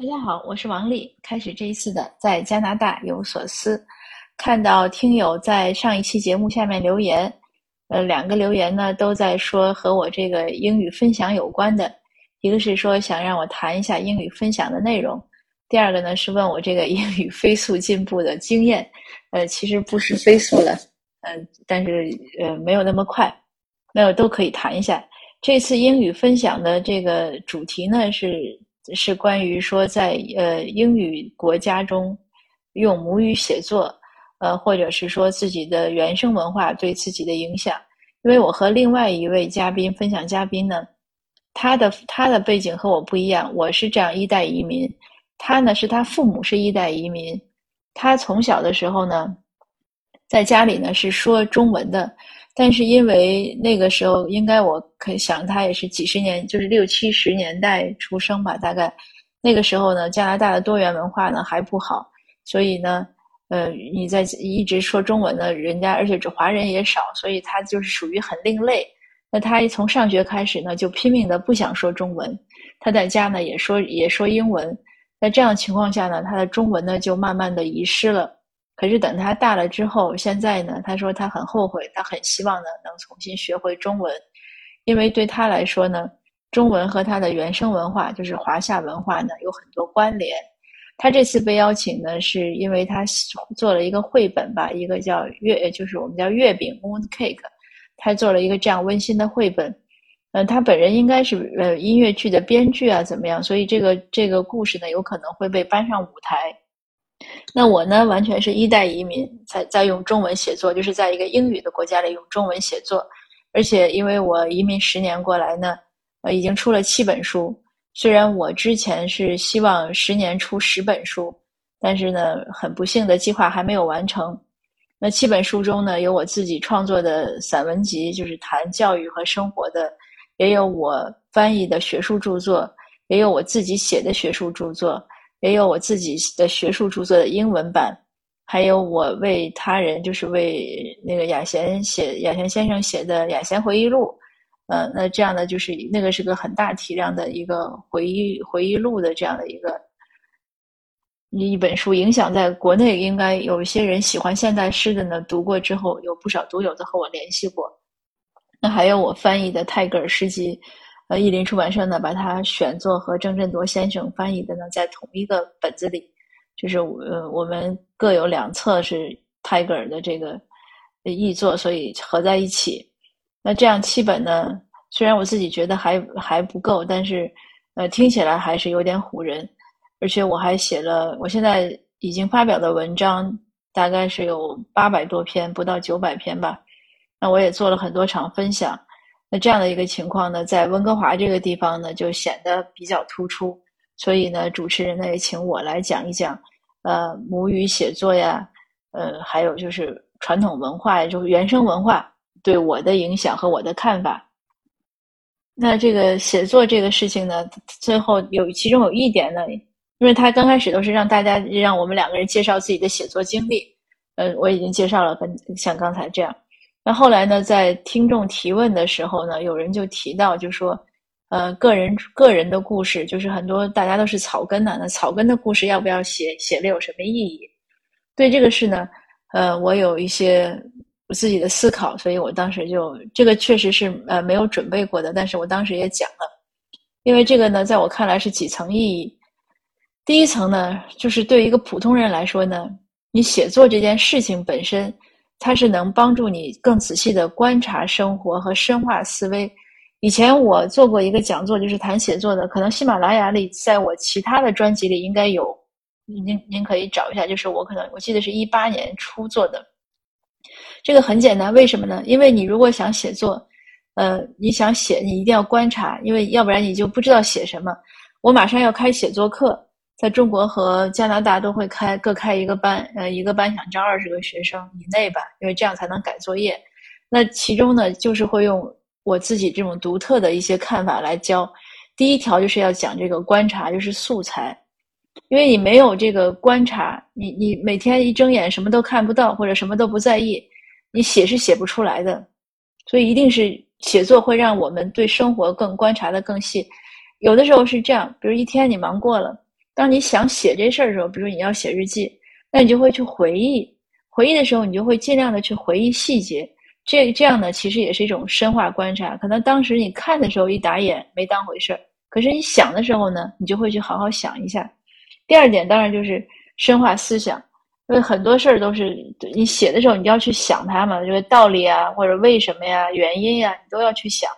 大家好，我是王丽。开始这一次的在加拿大有所思，看到听友在上一期节目下面留言，呃，两个留言呢都在说和我这个英语分享有关的，一个是说想让我谈一下英语分享的内容，第二个呢是问我这个 英语飞速进步的经验。呃，其实不是飞速了，嗯，但是呃没有那么快，那我都可以谈一下。这次英语分享的这个主题呢是。是关于说在呃英语国家中用母语写作，呃，或者是说自己的原生文化对自己的影响。因为我和另外一位嘉宾分享嘉宾呢，他的他的背景和我不一样，我是这样一代移民，他呢是他父母是一代移民，他从小的时候呢，在家里呢是说中文的。但是因为那个时候，应该我可想他也是几十年，就是六七十年代出生吧，大概那个时候呢，加拿大的多元文化呢还不好，所以呢，呃，你在一直说中文呢，人家而且这华人也少，所以他就是属于很另类。那他从上学开始呢，就拼命的不想说中文，他在家呢也说也说英文，在这样情况下呢，他的中文呢就慢慢的遗失了。可是等他大了之后，现在呢，他说他很后悔，他很希望呢能重新学会中文，因为对他来说呢，中文和他的原生文化，就是华夏文化呢有很多关联。他这次被邀请呢，是因为他做了一个绘本吧，一个叫月，就是我们叫月饼 （moon cake），他做了一个这样温馨的绘本。嗯，他本人应该是呃音乐剧的编剧啊，怎么样？所以这个这个故事呢，有可能会被搬上舞台。那我呢，完全是一代移民，在在用中文写作，就是在一个英语的国家里用中文写作。而且因为我移民十年过来呢，呃，已经出了七本书。虽然我之前是希望十年出十本书，但是呢，很不幸的计划还没有完成。那七本书中呢，有我自己创作的散文集，就是谈教育和生活的；也有我翻译的学术著作，也有我自己写的学术著作。也有我自己的学术著作的英文版，还有我为他人，就是为那个雅贤写雅贤先生写的雅贤回忆录，呃，那这样的就是那个是个很大体量的一个回忆回忆录的这样的一个一本书，影响在国内应该有一些人喜欢现代诗的呢，读过之后有不少读友都和我联系过。那还有我翻译的泰戈尔诗集。呃，译林出版社呢，把它选作和郑振铎先生翻译的呢，在同一个本子里，就是呃，我们各有两册是泰戈尔的这个译作，所以合在一起。那这样七本呢，虽然我自己觉得还还不够，但是呃，听起来还是有点唬人。而且我还写了，我现在已经发表的文章大概是有八百多篇，不到九百篇吧。那我也做了很多场分享。那这样的一个情况呢，在温哥华这个地方呢，就显得比较突出。所以呢，主持人呢也请我来讲一讲，呃，母语写作呀，呃，还有就是传统文化，就是原生文化对我的影响和我的看法。那这个写作这个事情呢，最后有其中有一点呢，因为他刚开始都是让大家让我们两个人介绍自己的写作经历，嗯，我已经介绍了，跟像刚才这样。那后来呢，在听众提问的时候呢，有人就提到，就说，呃，个人个人的故事，就是很多大家都是草根的，那草根的故事要不要写？写了有什么意义？对这个事呢，呃，我有一些我自己的思考，所以我当时就这个确实是呃没有准备过的，但是我当时也讲了，因为这个呢，在我看来是几层意义。第一层呢，就是对一个普通人来说呢，你写作这件事情本身。它是能帮助你更仔细的观察生活和深化思维。以前我做过一个讲座，就是谈写作的，可能喜马拉雅里，在我其他的专辑里应该有，您您可以找一下。就是我可能我记得是一八年初做的。这个很简单，为什么呢？因为你如果想写作，呃，你想写，你一定要观察，因为要不然你就不知道写什么。我马上要开写作课。在中国和加拿大都会开各开一个班，呃，一个班想招二十个学生以内吧，因为这样才能改作业。那其中呢，就是会用我自己这种独特的一些看法来教。第一条就是要讲这个观察，就是素材，因为你没有这个观察，你你每天一睁眼什么都看不到，或者什么都不在意，你写是写不出来的。所以一定是写作会让我们对生活更观察的更细。有的时候是这样，比如一天你忙过了。当你想写这事儿的时候，比如你要写日记，那你就会去回忆，回忆的时候你就会尽量的去回忆细节。这这样呢，其实也是一种深化观察。可能当时你看的时候一打眼没当回事儿，可是你想的时候呢，你就会去好好想一下。第二点当然就是深化思想，因为很多事儿都是你写的时候你就要去想它嘛，这个道理啊，或者为什么呀、原因呀，你都要去想。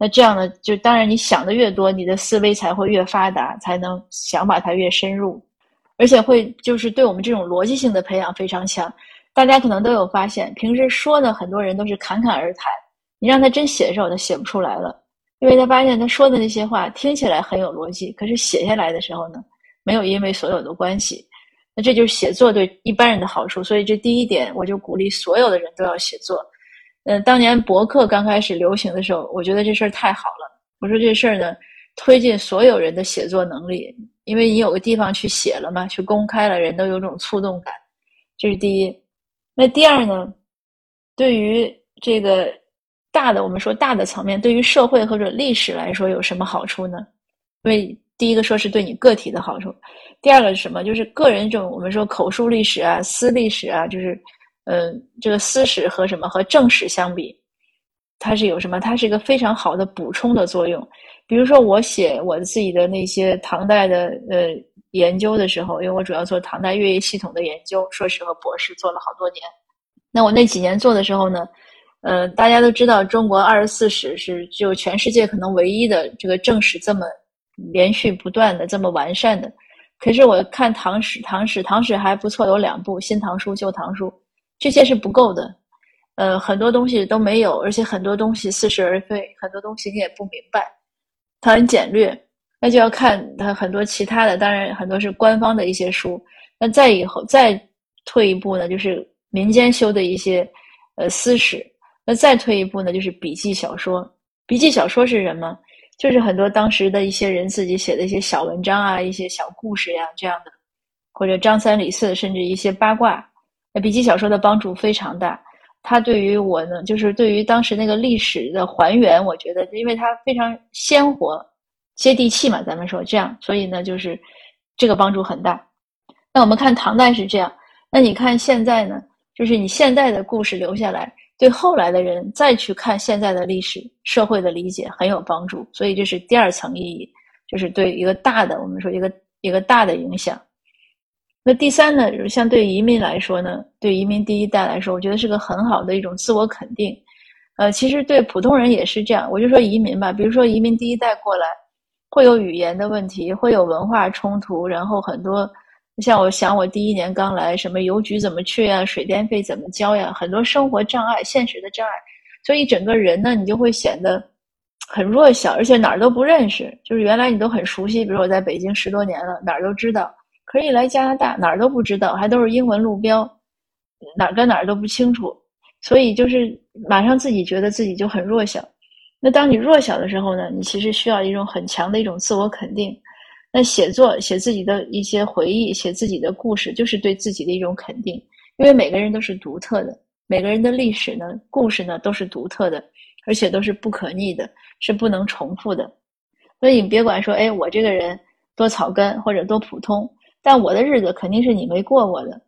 那这样呢，就当然你想的越多，你的思维才会越发达，才能想把它越深入，而且会就是对我们这种逻辑性的培养非常强。大家可能都有发现，平时说的很多人都是侃侃而谈，你让他真写的时候，他写不出来了，因为他发现他说的那些话听起来很有逻辑，可是写下来的时候呢，没有因为所有的关系。那这就是写作对一般人的好处。所以这第一点，我就鼓励所有的人都要写作。嗯，当年博客刚开始流行的时候，我觉得这事儿太好了。我说这事儿呢，推进所有人的写作能力，因为你有个地方去写了嘛，去公开了，人都有种触动感，这是第一。那第二呢？对于这个大的，我们说大的层面，对于社会或者历史来说有什么好处呢？因为第一个说是对你个体的好处，第二个是什么？就是个人这种我们说口述历史啊、私历史啊，就是嗯，这个私史和什么和正史相比，它是有什么？它是一个非常好的补充的作用。比如说我写我自己的那些唐代的呃。研究的时候，因为我主要做唐代乐业系统的研究，硕士和博士做了好多年。那我那几年做的时候呢，呃，大家都知道中国二十四史是就全世界可能唯一的这个正史这么连续不断的这么完善的。可是我看唐史，唐史，唐史还不错，有两部《新唐书》《旧唐书》，这些是不够的。呃，很多东西都没有，而且很多东西似是而非，很多东西你也不明白，它很简略。那就要看它很多其他的，当然很多是官方的一些书。那再以后再退一步呢，就是民间修的一些呃私史。那再退一步呢，就是笔记小说。笔记小说是什么？就是很多当时的一些人自己写的一些小文章啊，一些小故事呀这样的，或者张三李四，甚至一些八卦。笔记小说的帮助非常大。它对于我呢，就是对于当时那个历史的还原，我觉得因为它非常鲜活。接地气嘛，咱们说这样，所以呢，就是这个帮助很大。那我们看唐代是这样，那你看现在呢，就是你现在的故事留下来，对后来的人再去看现在的历史社会的理解很有帮助。所以这是第二层意义，就是对一个大的，我们说一个一个大的影响。那第三呢，就是相对移民来说呢，对移民第一代来说，我觉得是个很好的一种自我肯定。呃，其实对普通人也是这样。我就说移民吧，比如说移民第一代过来。会有语言的问题，会有文化冲突，然后很多像我想，我第一年刚来，什么邮局怎么去呀，水电费怎么交呀，很多生活障碍、现实的障碍，所以整个人呢，你就会显得很弱小，而且哪儿都不认识。就是原来你都很熟悉，比如我在北京十多年了，哪儿都知道，可以来加拿大，哪儿都不知道，还都是英文路标，哪儿跟哪儿都不清楚，所以就是马上自己觉得自己就很弱小。那当你弱小的时候呢？你其实需要一种很强的一种自我肯定。那写作写自己的一些回忆，写自己的故事，就是对自己的一种肯定。因为每个人都是独特的，每个人的历史呢、故事呢都是独特的，而且都是不可逆的，是不能重复的。所以你别管说，哎，我这个人多草根或者多普通，但我的日子肯定是你没过过的。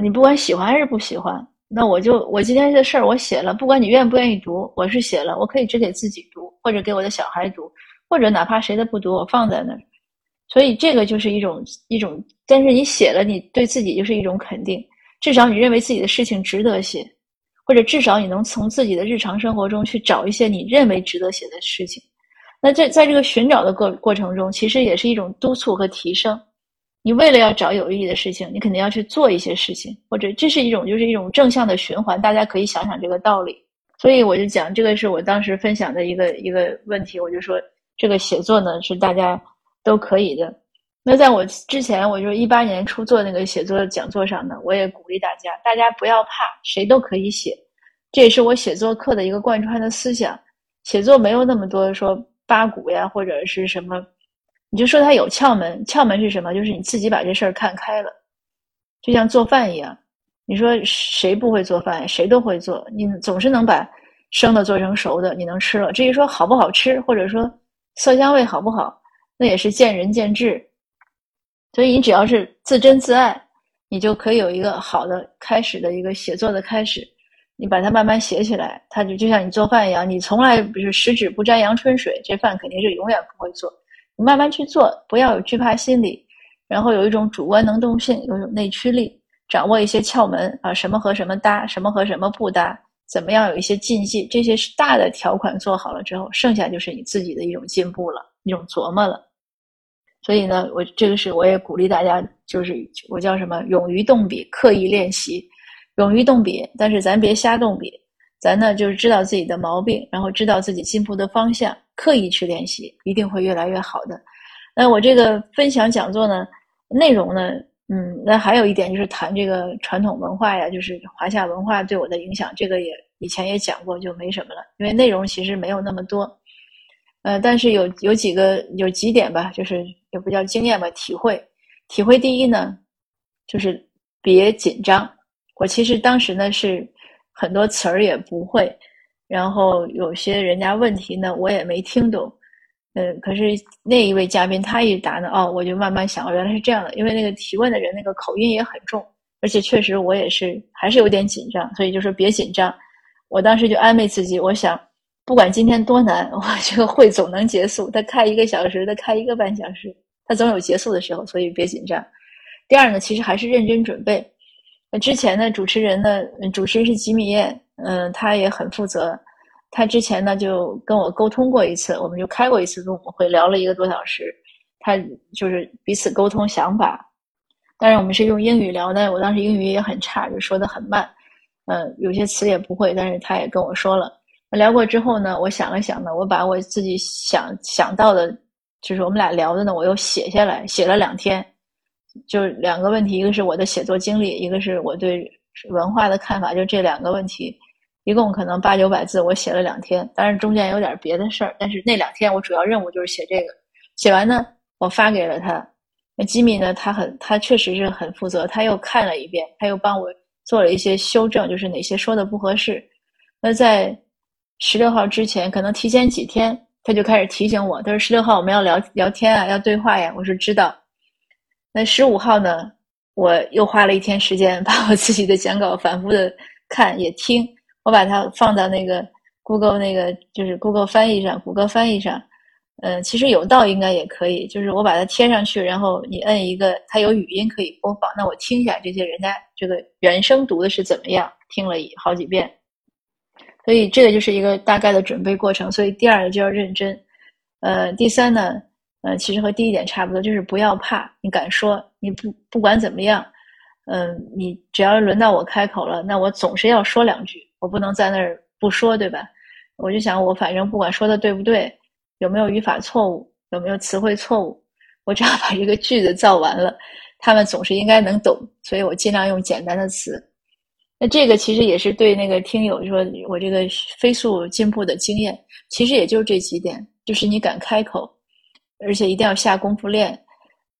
你不管喜欢还是不喜欢。那我就我今天这事儿我写了，不管你愿不愿意读，我是写了，我可以只给自己读，或者给我的小孩读，或者哪怕谁都不读，我放在那儿。所以这个就是一种一种，但是你写了，你对自己就是一种肯定，至少你认为自己的事情值得写，或者至少你能从自己的日常生活中去找一些你认为值得写的事情。那在在这个寻找的过过程中，其实也是一种督促和提升。你为了要找有意义的事情，你肯定要去做一些事情，或者这是一种就是一种正向的循环。大家可以想想这个道理。所以我就讲这个是我当时分享的一个一个问题。我就说这个写作呢是大家都可以的。那在我之前，我就一八年初做那个写作讲座上呢，我也鼓励大家，大家不要怕，谁都可以写。这也是我写作课的一个贯穿的思想。写作没有那么多说八股呀，或者是什么。你就说他有窍门，窍门是什么？就是你自己把这事儿看开了，就像做饭一样。你说谁不会做饭？谁都会做。你总是能把生的做成熟的，你能吃了。至于说好不好吃，或者说色香味好不好，那也是见仁见智。所以你只要是自珍自爱，你就可以有一个好的开始的一个写作的开始。你把它慢慢写起来，它就就像你做饭一样，你从来不是十指不沾阳春水，这饭肯定是永远不会做。慢慢去做，不要有惧怕心理，然后有一种主观能动性，有一种内驱力，掌握一些窍门啊，什么和什么搭，什么和什么不搭，怎么样有一些禁忌，这些是大的条款做好了之后，剩下就是你自己的一种进步了，一种琢磨了。所以呢，我这个是我也鼓励大家，就是我叫什么，勇于动笔，刻意练习。勇于动笔，但是咱别瞎动笔，咱呢就是知道自己的毛病，然后知道自己进步的方向，刻意去练习，一定会越来越好的。那我这个分享讲座呢，内容呢，嗯，那还有一点就是谈这个传统文化呀，就是华夏文化对我的影响，这个也以前也讲过，就没什么了，因为内容其实没有那么多，呃，但是有有几个有几点吧，就是也不叫经验吧，体会，体会第一呢，就是别紧张。我其实当时呢是很多词儿也不会，然后有些人家问题呢我也没听懂，嗯，可是那一位嘉宾他一答呢，哦，我就慢慢想，原来是这样的，因为那个提问的人那个口音也很重，而且确实我也是还是有点紧张，所以就说别紧张。我当时就安慰自己，我想不管今天多难，我这个会总能结束。他开一个小时，他开一个半小时，他总有结束的时候，所以别紧张。第二呢，其实还是认真准备。那之前的主持人呢？主持人是吉米燕，嗯，他也很负责。他之前呢就跟我沟通过一次，我们就开过一次录会，聊了一个多小时。他就是彼此沟通想法，但是我们是用英语聊的。我当时英语也很差，就说的很慢，嗯，有些词也不会。但是他也跟我说了。聊过之后呢，我想了想呢，我把我自己想想到的，就是我们俩聊的呢，我又写下来，写了两天。就是两个问题，一个是我的写作经历，一个是我对文化的看法，就这两个问题，一共可能八九百字，我写了两天，当然中间有点别的事儿，但是那两天我主要任务就是写这个，写完呢，我发给了他。那吉米呢，他很，他确实是很负责，他又看了一遍，他又帮我做了一些修正，就是哪些说的不合适。那在十六号之前，可能提前几天，他就开始提醒我，他说十六号我们要聊聊天啊，要对话呀，我说知道。那十五号呢？我又花了一天时间，把我自己的讲稿反复的看也听。我把它放到那个 Google 那个就是 Google 翻译上，谷歌翻译上。嗯，其实有道应该也可以，就是我把它贴上去，然后你摁一个，它有语音可以播放。那我听一下这些人家这个原声读的是怎么样，听了好几遍。所以这个就是一个大概的准备过程。所以第二个就要认真。呃，第三呢？嗯，其实和第一点差不多，就是不要怕，你敢说，你不不管怎么样，嗯，你只要轮到我开口了，那我总是要说两句，我不能在那儿不说，对吧？我就想，我反正不管说的对不对，有没有语法错误，有没有词汇错误，我只要把这个句子造完了，他们总是应该能懂，所以我尽量用简单的词。那这个其实也是对那个听友说，我这个飞速进步的经验，其实也就这几点，就是你敢开口。而且一定要下功夫练，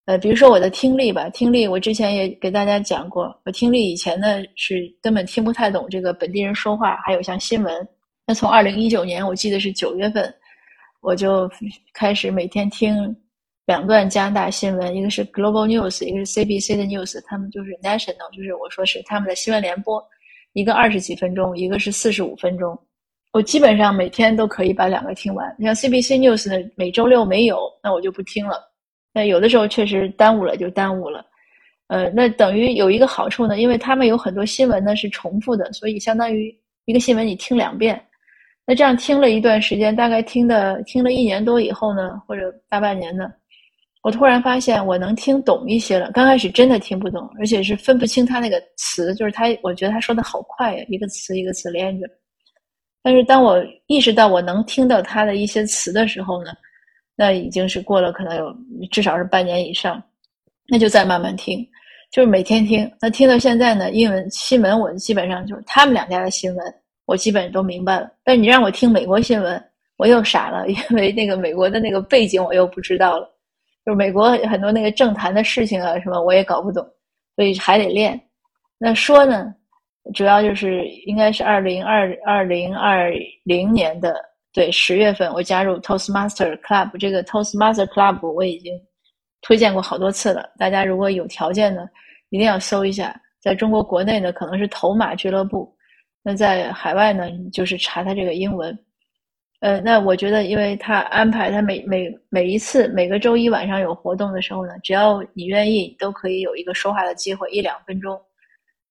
呃，比如说我的听力吧，听力我之前也给大家讲过，我听力以前呢是根本听不太懂这个本地人说话，还有像新闻。那从二零一九年，我记得是九月份，我就开始每天听两段加拿大新闻，一个是 Global News，一个是 CBC 的 News，他们就是 National，就是我说是他们的新闻联播，一个二十几分钟，一个是四十五分钟。我基本上每天都可以把两个听完。像 CBC News 呢，每周六没有，那我就不听了。那有的时候确实耽误了，就耽误了。呃，那等于有一个好处呢，因为他们有很多新闻呢是重复的，所以相当于一个新闻你听两遍。那这样听了一段时间，大概听的听了一年多以后呢，或者大半年呢，我突然发现我能听懂一些了。刚开始真的听不懂，而且是分不清他那个词，就是他，我觉得他说的好快呀，一个词一个词连着。但是当我意识到我能听到他的一些词的时候呢，那已经是过了可能有至少是半年以上，那就再慢慢听，就是每天听。那听到现在呢，英文新闻我基本上就是他们两家的新闻，我基本都明白了。但你让我听美国新闻，我又傻了，因为那个美国的那个背景我又不知道了，就是美国很多那个政坛的事情啊什么我也搞不懂，所以还得练。那说呢？主要就是应该是二零二二零二零年的对十月份，我加入 Toastmaster Club。这个 Toastmaster Club 我已经推荐过好多次了。大家如果有条件呢，一定要搜一下。在中国国内呢，可能是头马俱乐部；那在海外呢，就是查他这个英文。呃，那我觉得，因为他安排他每每每一次每个周一晚上有活动的时候呢，只要你愿意，都可以有一个说话的机会，一两分钟，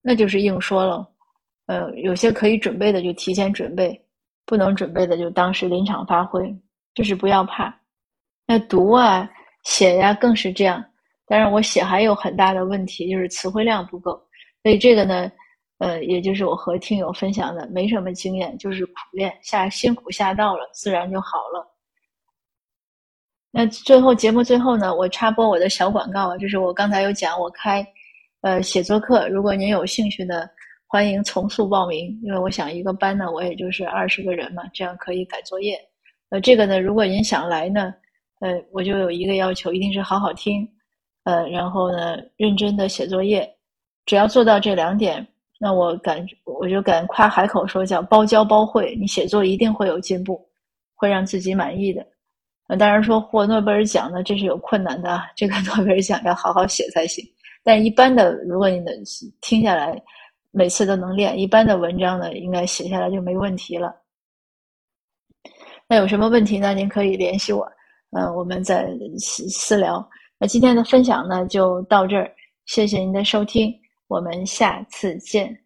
那就是硬说了。呃，有些可以准备的就提前准备，不能准备的就当时临场发挥，就是不要怕。那读啊、写呀更是这样。当然，我写还有很大的问题，就是词汇量不够。所以这个呢，呃，也就是我和听友分享的，没什么经验，就是苦练下辛苦下到了，自然就好了。那最后节目最后呢，我插播我的小广告啊，就是我刚才有讲我开呃写作课，如果您有兴趣的，欢迎从速报名，因为我想一个班呢，我也就是二十个人嘛，这样可以改作业。呃，这个呢，如果您想来呢，呃，我就有一个要求，一定是好好听，呃，然后呢，认真的写作业。只要做到这两点，那我敢，我就敢夸海口说叫包教包会，你写作一定会有进步，会让自己满意的。那当然说获诺贝尔奖呢，这是有困难的，这个诺贝尔奖要好好写才行。但一般的，如果你能听下来，每次都能练，一般的文章呢，应该写下来就没问题了。那有什么问题呢？您可以联系我，嗯，我们再私私聊。那今天的分享呢，就到这儿，谢谢您的收听。我们下次见。